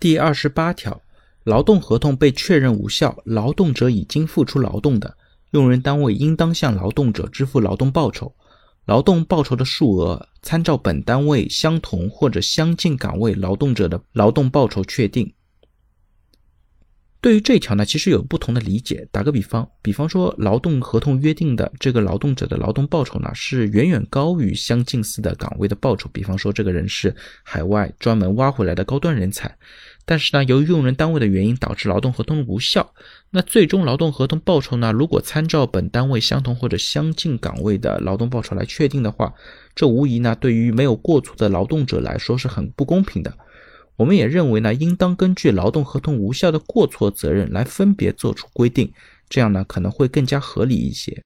第二十八条，劳动合同被确认无效，劳动者已经付出劳动的，用人单位应当向劳动者支付劳动报酬。劳动报酬的数额参照本单位相同或者相近岗位劳动者的劳动报酬确定。对于这一条呢，其实有不同的理解。打个比方，比方说劳动合同约定的这个劳动者的劳动报酬呢，是远远高于相近似的岗位的报酬。比方说，这个人是海外专门挖回来的高端人才，但是呢，由于用人单位的原因导致劳动合同无效，那最终劳动合同报酬呢，如果参照本单位相同或者相近岗位的劳动报酬来确定的话，这无疑呢，对于没有过错的劳动者来说是很不公平的。我们也认为呢，应当根据劳动合同无效的过错责任来分别作出规定，这样呢可能会更加合理一些。